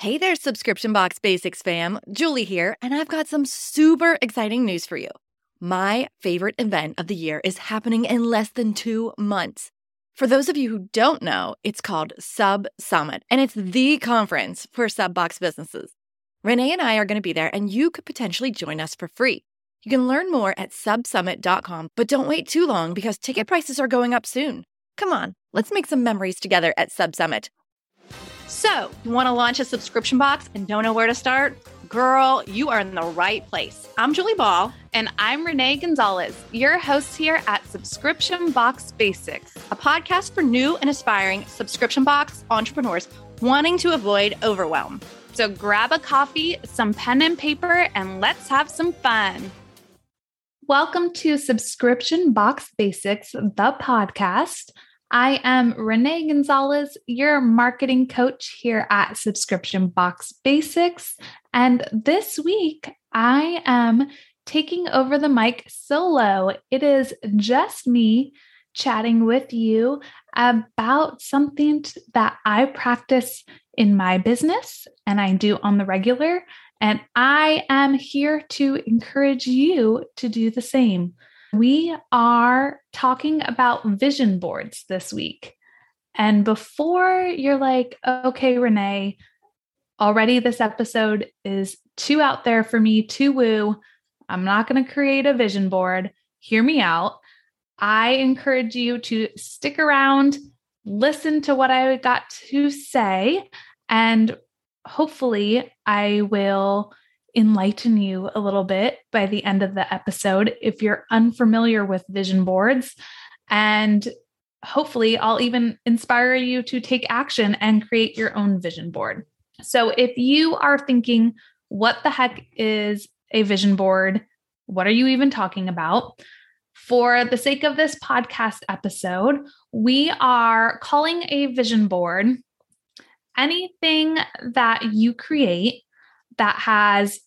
Hey there, Subscription Box Basics fam. Julie here, and I've got some super exciting news for you. My favorite event of the year is happening in less than two months. For those of you who don't know, it's called Sub Summit, and it's the conference for sub box businesses. Renee and I are going to be there, and you could potentially join us for free. You can learn more at subsummit.com, but don't wait too long because ticket prices are going up soon. Come on, let's make some memories together at Sub Summit. So, you want to launch a subscription box and don't know where to start? Girl, you are in the right place. I'm Julie Ball. And I'm Renee Gonzalez, your host here at Subscription Box Basics, a podcast for new and aspiring subscription box entrepreneurs wanting to avoid overwhelm. So grab a coffee, some pen and paper, and let's have some fun. Welcome to Subscription Box Basics, the podcast. I am Renee Gonzalez, your marketing coach here at Subscription Box Basics. And this week, I am taking over the mic solo. It is just me chatting with you about something that I practice in my business and I do on the regular. And I am here to encourage you to do the same. We are talking about vision boards this week. And before you're like, okay, Renee, already this episode is too out there for me, too woo. I'm not going to create a vision board. Hear me out. I encourage you to stick around, listen to what I got to say, and hopefully I will enlighten you a little bit by the end of the episode if you're unfamiliar with vision boards. And hopefully, I'll even inspire you to take action and create your own vision board. So, if you are thinking, what the heck is a vision board? What are you even talking about? For the sake of this podcast episode, we are calling a vision board anything that you create that has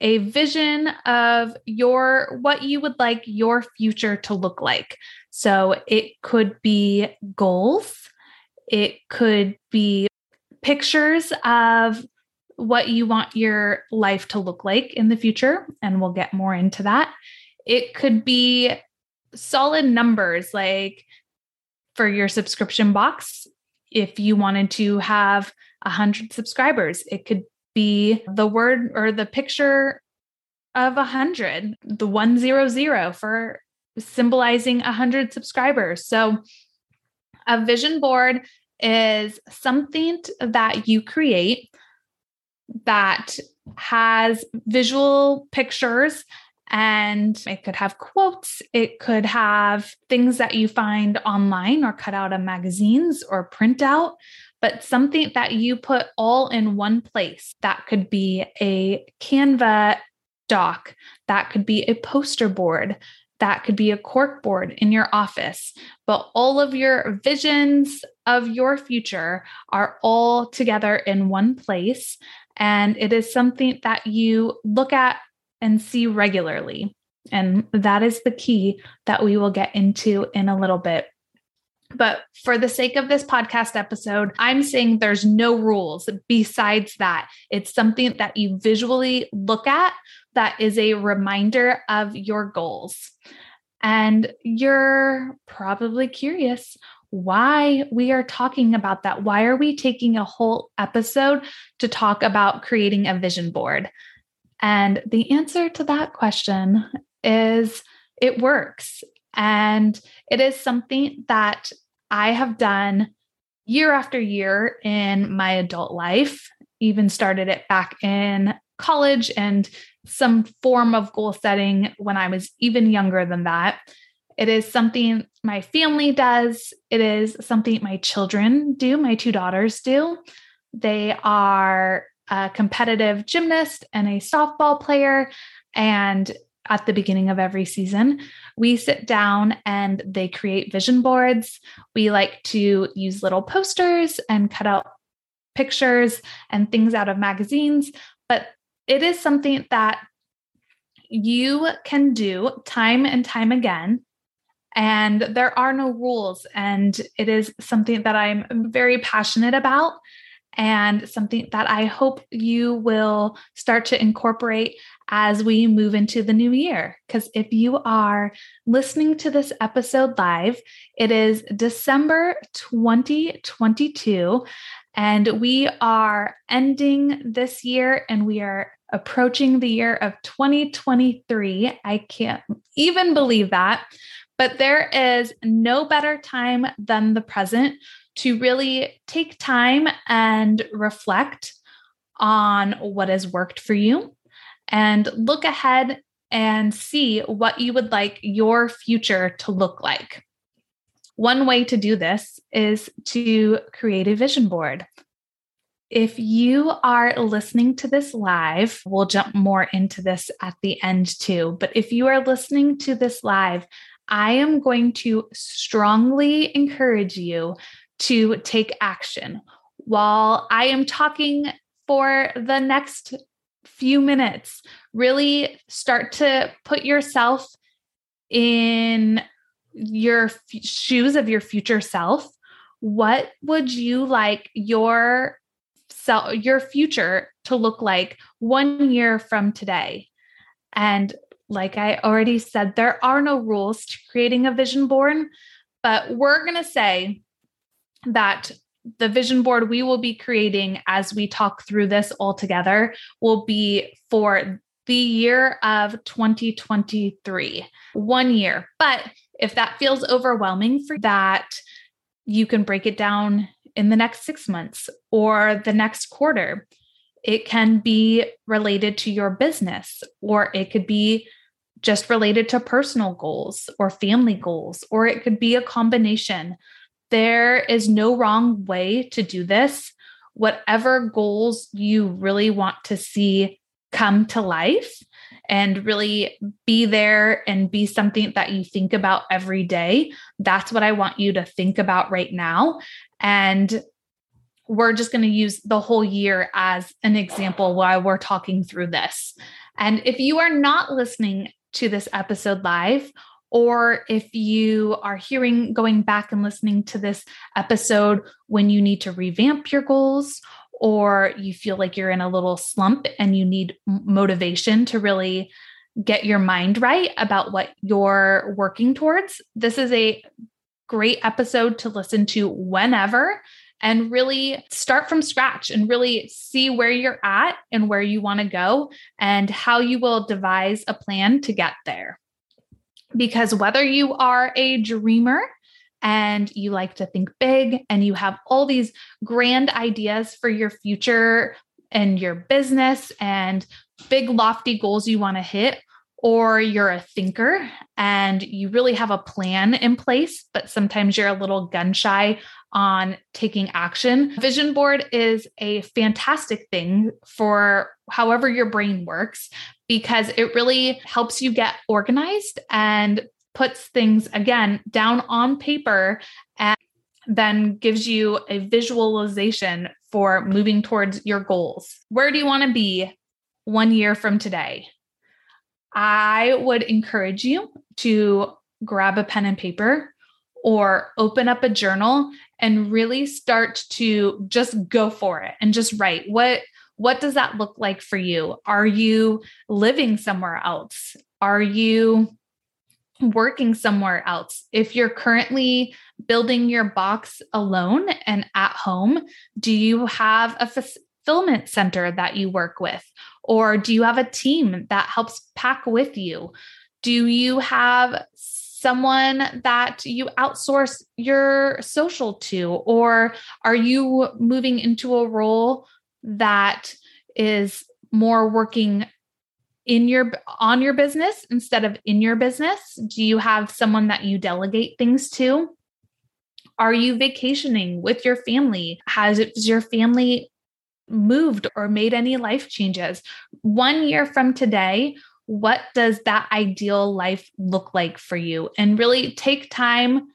a vision of your what you would like your future to look like. So it could be goals, it could be pictures of what you want your life to look like in the future and we'll get more into that. It could be solid numbers like for your subscription box if you wanted to have 100 subscribers it could be the word or the picture of a hundred, the one zero zero for symbolizing a hundred subscribers. So a vision board is something that you create that has visual pictures and it could have quotes, it could have things that you find online or cut out of magazines or print out but something that you put all in one place. That could be a Canva doc, that could be a poster board, that could be a cork board in your office. But all of your visions of your future are all together in one place. And it is something that you look at and see regularly. And that is the key that we will get into in a little bit. But for the sake of this podcast episode, I'm saying there's no rules besides that. It's something that you visually look at that is a reminder of your goals. And you're probably curious why we are talking about that. Why are we taking a whole episode to talk about creating a vision board? And the answer to that question is it works. And it is something that I have done year after year in my adult life, even started it back in college and some form of goal setting when I was even younger than that. It is something my family does. It is something my children do, my two daughters do. They are a competitive gymnast and a softball player. And at the beginning of every season, we sit down and they create vision boards. We like to use little posters and cut out pictures and things out of magazines, but it is something that you can do time and time again. And there are no rules. And it is something that I'm very passionate about. And something that I hope you will start to incorporate as we move into the new year. Because if you are listening to this episode live, it is December 2022, and we are ending this year and we are approaching the year of 2023. I can't even believe that. But there is no better time than the present to really take time and reflect on what has worked for you and look ahead and see what you would like your future to look like. One way to do this is to create a vision board. If you are listening to this live, we'll jump more into this at the end too. But if you are listening to this live, I am going to strongly encourage you to take action. While I am talking for the next few minutes, really start to put yourself in your f- shoes of your future self. What would you like your self, your future to look like one year from today? And like I already said, there are no rules to creating a vision board, but we're going to say that the vision board we will be creating as we talk through this all together will be for the year of 2023, one year. But if that feels overwhelming for that, you can break it down in the next six months or the next quarter. It can be related to your business, or it could be just related to personal goals or family goals, or it could be a combination. There is no wrong way to do this. Whatever goals you really want to see come to life and really be there and be something that you think about every day, that's what I want you to think about right now. And we're just going to use the whole year as an example while we're talking through this. And if you are not listening to this episode live, or if you are hearing, going back and listening to this episode when you need to revamp your goals, or you feel like you're in a little slump and you need motivation to really get your mind right about what you're working towards, this is a great episode to listen to whenever and really start from scratch and really see where you're at and where you want to go and how you will devise a plan to get there. Because whether you are a dreamer and you like to think big and you have all these grand ideas for your future and your business and big, lofty goals you want to hit, or you're a thinker and you really have a plan in place, but sometimes you're a little gun shy on taking action. Vision board is a fantastic thing for however your brain works because it really helps you get organized and puts things again down on paper and then gives you a visualization for moving towards your goals. Where do you want to be one year from today? I would encourage you to grab a pen and paper or open up a journal and really start to just go for it and just write what what does that look like for you? Are you living somewhere else? Are you working somewhere else? If you're currently building your box alone and at home do you have a fulfillment center that you work with? Or do you have a team that helps pack with you? Do you have someone that you outsource your social to? Or are you moving into a role that is more working in your on your business instead of in your business? Do you have someone that you delegate things to? Are you vacationing with your family? Has your family moved or made any life changes? One year from today, what does that ideal life look like for you? And really take time.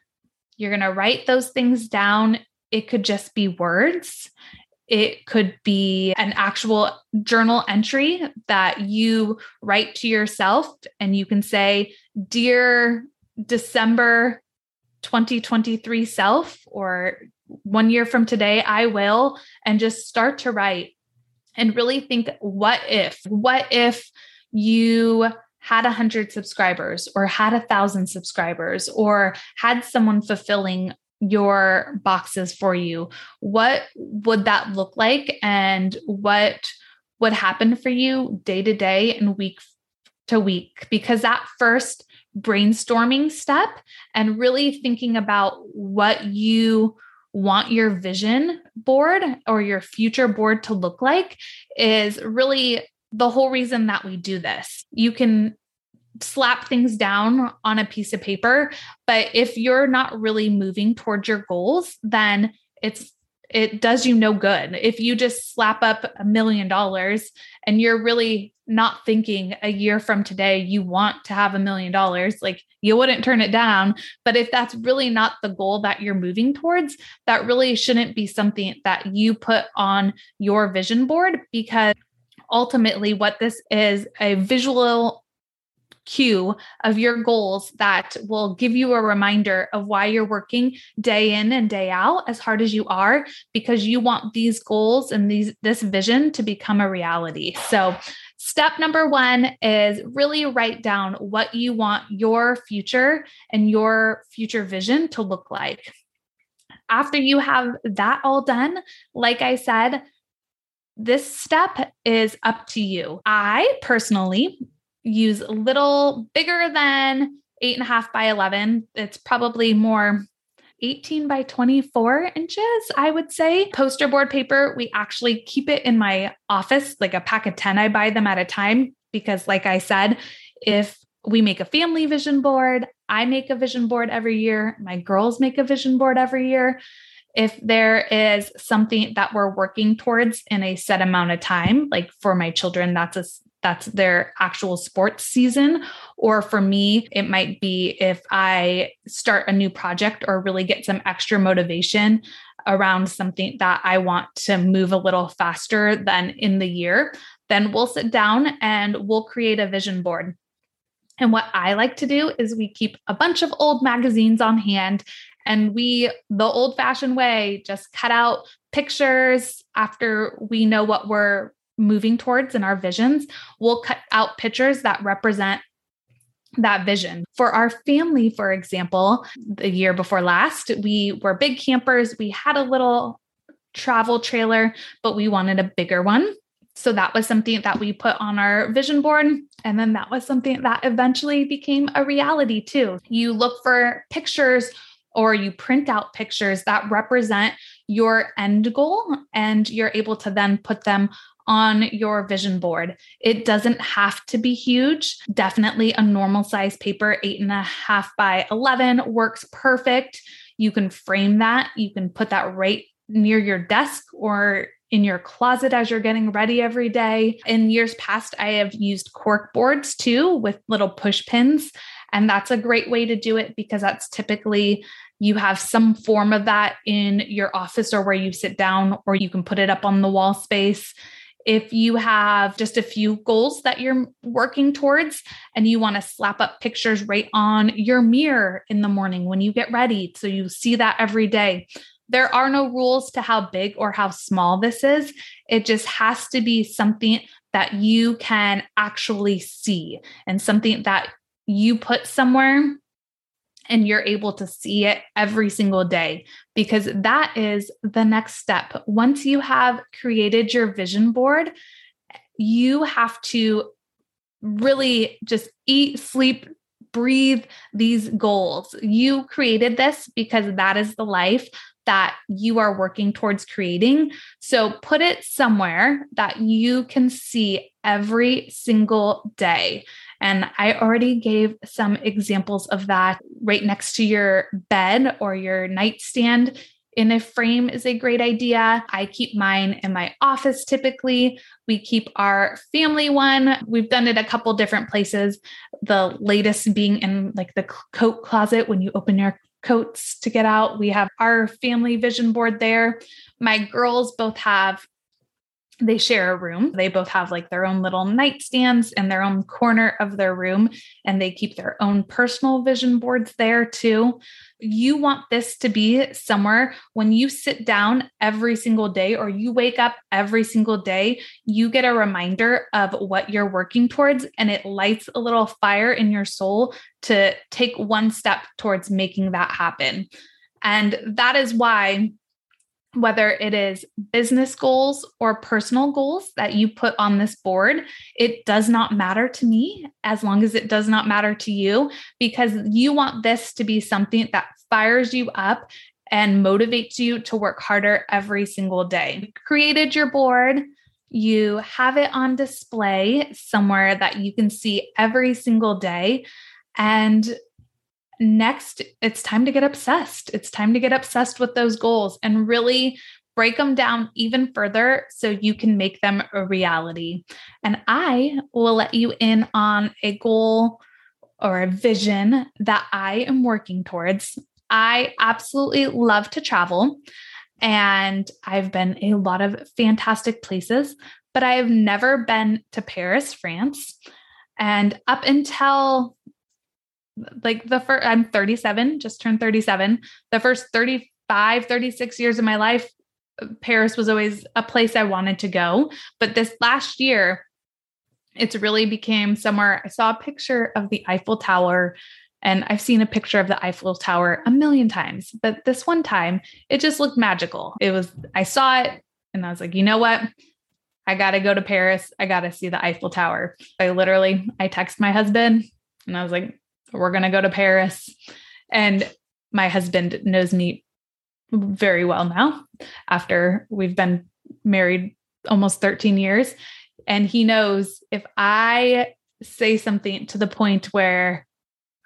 You're going to write those things down. It could just be words. It could be an actual journal entry that you write to yourself, and you can say, Dear December 2023 self, or one year from today, I will, and just start to write and really think what if? What if you had a hundred subscribers or had a thousand subscribers or had someone fulfilling your boxes for you. What would that look like? And what would happen for you day to day and week to week? Because that first brainstorming step and really thinking about what you want your vision board or your future board to look like is really the whole reason that we do this. You can slap things down on a piece of paper, but if you're not really moving towards your goals, then it's it does you no good. If you just slap up a million dollars and you're really not thinking a year from today you want to have a million dollars, like you wouldn't turn it down. But if that's really not the goal that you're moving towards, that really shouldn't be something that you put on your vision board because ultimately what this is a visual cue of your goals that will give you a reminder of why you're working day in and day out as hard as you are because you want these goals and these this vision to become a reality. So Step number one is really write down what you want your future and your future vision to look like. After you have that all done, like I said, this step is up to you. I personally use little bigger than eight and a half by 11. It's probably more 18 by 24 inches, I would say. Poster board paper, we actually keep it in my office, like a pack of 10. I buy them at a time because, like I said, if we make a family vision board, I make a vision board every year, my girls make a vision board every year. If there is something that we're working towards in a set amount of time, like for my children, that's a that's their actual sports season. Or for me, it might be if I start a new project or really get some extra motivation around something that I want to move a little faster than in the year, then we'll sit down and we'll create a vision board. And what I like to do is we keep a bunch of old magazines on hand and we, the old fashioned way, just cut out pictures after we know what we're moving towards in our visions, we'll cut out pictures that represent that vision. For our family, for example, the year before last, we were big campers. We had a little travel trailer, but we wanted a bigger one. So that was something that we put on our vision board. And then that was something that eventually became a reality too. You look for pictures or you print out pictures that represent your end goal and you're able to then put them on your vision board. It doesn't have to be huge. Definitely a normal size paper, eight and a half by 11 works perfect. You can frame that. You can put that right near your desk or in your closet as you're getting ready every day. In years past, I have used cork boards too with little push pins. And that's a great way to do it because that's typically you have some form of that in your office or where you sit down, or you can put it up on the wall space if you have just a few goals that you're working towards and you want to slap up pictures right on your mirror in the morning when you get ready, so you see that every day. There are no rules to how big or how small this is. It just has to be something that you can actually see and something that you put somewhere and you're able to see it every single day because that is the next step. Once you have created your vision board, you have to really just eat, sleep, breathe these goals. You created this because that is the life that you are working towards creating. So put it somewhere that you can see every single day. And I already gave some examples of that right next to your bed or your nightstand in a frame is a great idea. I keep mine in my office typically. We keep our family one. We've done it a couple different places. The latest being in like the coat closet when you open your coats to get out. We have our family vision board there. My girls both have they share a room. They both have like their own little nightstands in their own corner of their room, and they keep their own personal vision boards there too. You want this to be somewhere when you sit down every single day or you wake up every single day, you get a reminder of what you're working towards, and it lights a little fire in your soul to take one step towards making that happen. And that is why whether it is business goals or personal goals that you put on this board, it does not matter to me as long as it does not matter to you, because you want this to be something that fires you up and motivates you to work harder every single day. You created your board. You have it on display somewhere that you can see every single day. And next, it's time to get obsessed. It's time to get obsessed with those goals and really break them down even further so you can make them a reality. And I will let you in on a goal or a vision that I am working towards. I absolutely love to travel and I've been a lot of fantastic places, but I have never been to Paris, France. And up until like the first i'm 37 just turned 37 the first 35 36 years of my life uh, paris was always a place i wanted to go. But this last year it's really became somewhere i saw a picture of the eiffel tower and i've seen a picture of the eiffel tower a million times. But this one time it just looked magical. It was i saw it and i was like you know what? I got to go to paris. I got to see the eiffel tower. I literally i text my husband and i was like we're going to go to Paris. And my husband knows me very well now after we've been married almost 13 years. And he knows if I say something to the point where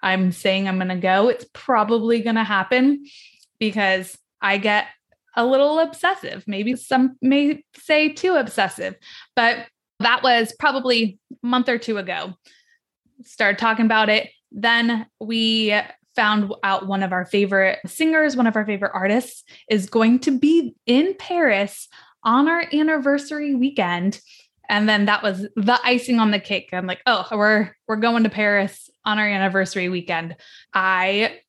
I'm saying I'm going to go, it's probably going to happen because I get a little obsessive. Maybe some may say too obsessive, but that was probably a month or two ago. Started talking about it. Then we found out one of our favorite singers, one of our favorite artists is going to be in Paris on our anniversary weekend. And then that was the icing on the cake. I'm like, oh, we're we're going to Paris on our anniversary weekend. I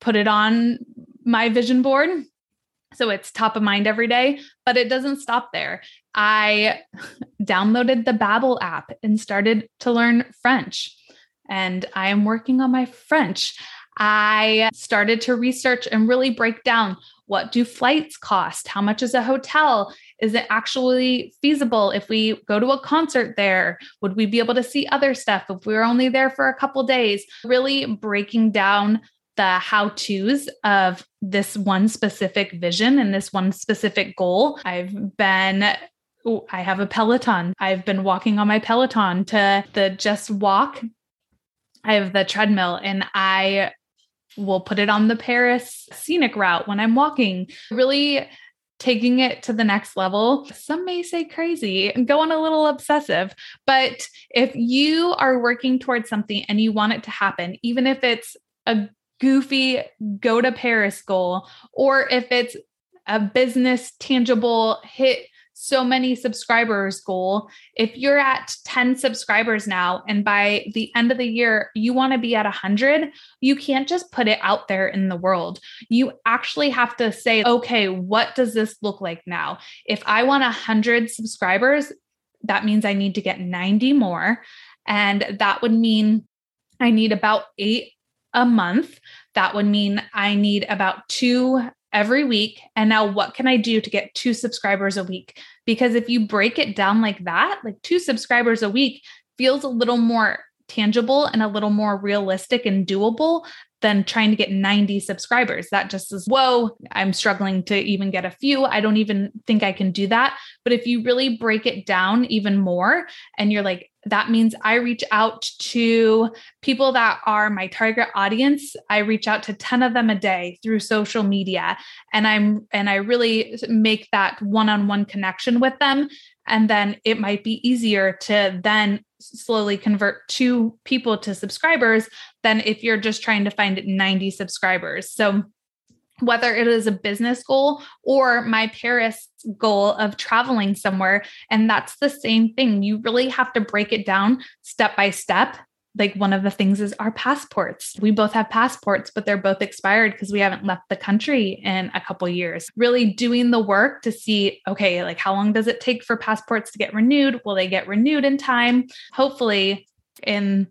put it on my vision board. So it's top of mind every day, but it doesn't stop there. I downloaded the Babbel app and started to learn French and I am working on my French. I started to research and really break down what do flights cost? How much is a hotel? Is it actually feasible if we go to a concert there? Would we be able to see other stuff if we were only there for a couple days? Really breaking down the how to's of this one specific vision and this one specific goal. I've been I have a Peloton. I've been walking on my Peloton to the just walk I have the treadmill and I will put it on the Paris scenic route when I'm walking, really taking it to the next level. Some may say crazy and going a little obsessive, but if you are working towards something and you want it to happen, even if it's a goofy go to Paris goal, or if it's a business tangible hit so many subscribers goal. If you're at 10 subscribers now, and by the end of the year, you want to be at 100, you can't just put it out there in the world. You actually have to say, okay, what does this look like now? If I want 100 subscribers, that means I need to get 90 more. And that would mean I need about eight a month. That would mean I need about two every week. And now, what can I do to get two subscribers a week? Because if you break it down like that, like two subscribers a week feels a little more tangible and a little more realistic and doable than trying to get 90 subscribers. That just is, whoa, I'm struggling to even get a few. I don't even think I can do that. But if you really break it down even more and you're like, that means I reach out to people that are my target audience. I reach out to 10 of them a day through social media and I'm and I really make that one-on-one connection with them and then it might be easier to then slowly convert two people to subscribers than if you're just trying to find 90 subscribers. So whether it is a business goal or my Paris goal of traveling somewhere. And that's the same thing. You really have to break it down step by step. Like one of the things is our passports. We both have passports, but they're both expired because we haven't left the country in a couple years. Really doing the work to see, okay, like how long does it take for passports to get renewed? Will they get renewed in time? Hopefully, in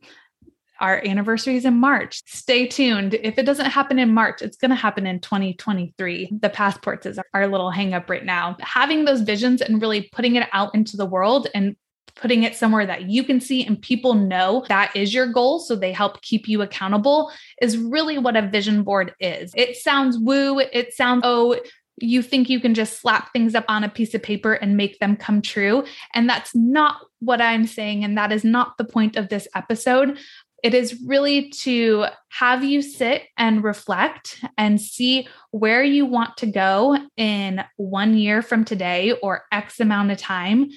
our anniversary is in March. Stay tuned. If it doesn't happen in March, it's going to happen in 2023. The passports is our little hangup right now. Having those visions and really putting it out into the world and putting it somewhere that you can see and people know that is your goal so they help keep you accountable is really what a vision board is. It sounds woo, it sounds oh you think you can just slap things up on a piece of paper and make them come true. And that's not what I'm saying. And that is not the point of this episode. It is really to have you sit and reflect and see where you want to go in one year from today or X amount of time.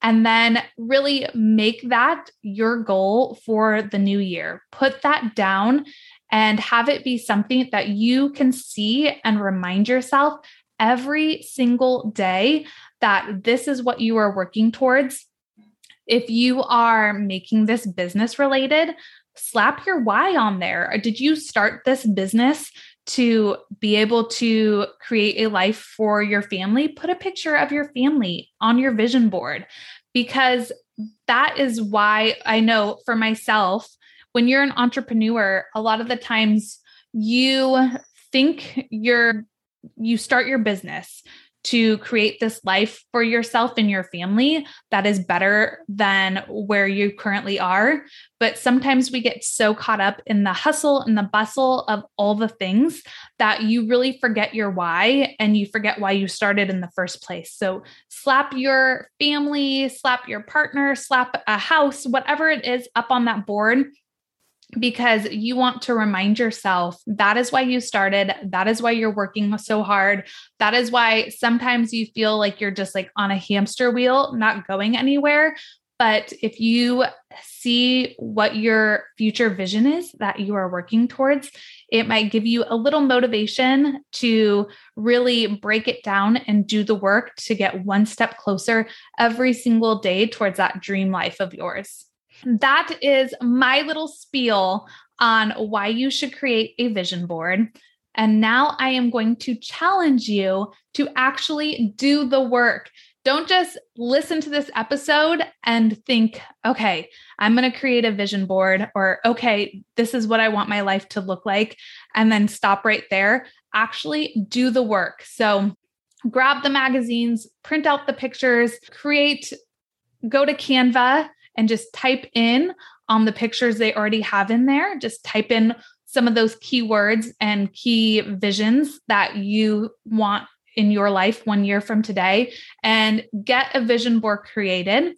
And then really make that your goal for the new year. Put that down and have it be something that you can see and remind yourself every single day that this is what you are working towards. If you are making this business related, slap your why on there. Uh, did you start this business to be able to create a life for your family? Put a picture of your family on your vision board because that is why I know for myself, when you're an entrepreneur, a lot of the times you think you're you start your business to create this life for yourself and your family that is better than where you currently are. But sometimes we get so caught up in the hustle and the bustle of all the things that you really forget your why and you forget why you started in the first place. So slap your family, slap your partner, slap a house, whatever it is up on that board because you want to remind yourself that is why you started. That is why you're working so hard. That is why sometimes you feel like you're just like on a hamster wheel, not going anywhere. But if you see what your future vision is that you are working towards, it might give you a little motivation to really break it down and do the work to get one step closer every single day towards that dream life of yours. That is my little spiel on why you should create a vision board. And now I am going to challenge you to actually do the work. Don't just listen to this episode and think, okay, I'm going to create a vision board, or okay, this is what I want my life to look like, and then stop right there. Actually, do the work. So, grab the magazines, print out the pictures, create, go to Canva and just type in on the pictures they already have in there, just type in some of those keywords and key visions that you want in your life one year from today and get a vision board created.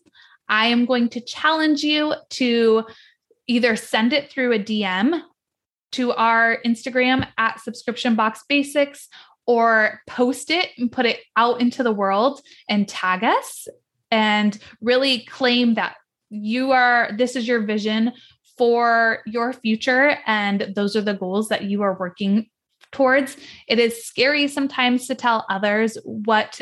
I am going to challenge you to either send it through a DM to our Instagram at subscription box basics or post it and put it out into the world and tag us and really claim that you are this is your vision for your future and those are the goals that you are working towards. It is scary sometimes to tell others what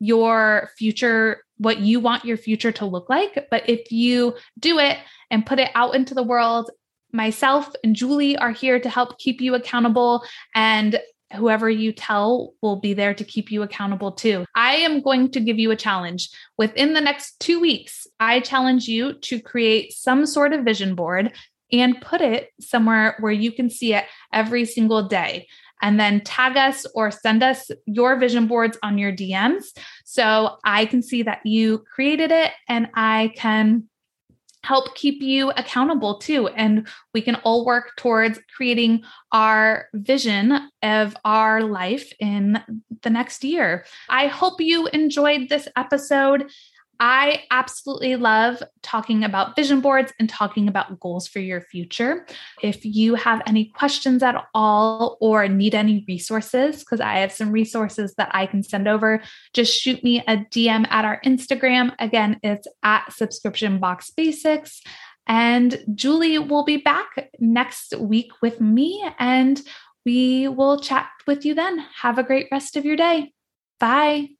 your future what you want your future to look like but if you do it and put it out into the world myself and Julie are here to help keep you accountable and whoever you tell will be there to keep you accountable too. I am going to give you a challenge. Within the next two weeks, I challenge you to create some sort of vision board and put it somewhere where you can see it every single day. And then tag us or send us your vision boards on your DMs so I can see that you created it and I can help keep you accountable too. And we can all work towards creating our vision of our life in the next year. I hope you enjoyed this episode. I absolutely love talking about vision boards and talking about goals for your future. If you have any questions at all or need any resources, because I have some resources that I can send over, just shoot me a DM at our Instagram. Again, it's at subscription box basics. And Julie will be back next week with me and we will chat with you then. Have a great rest of your day. Bye.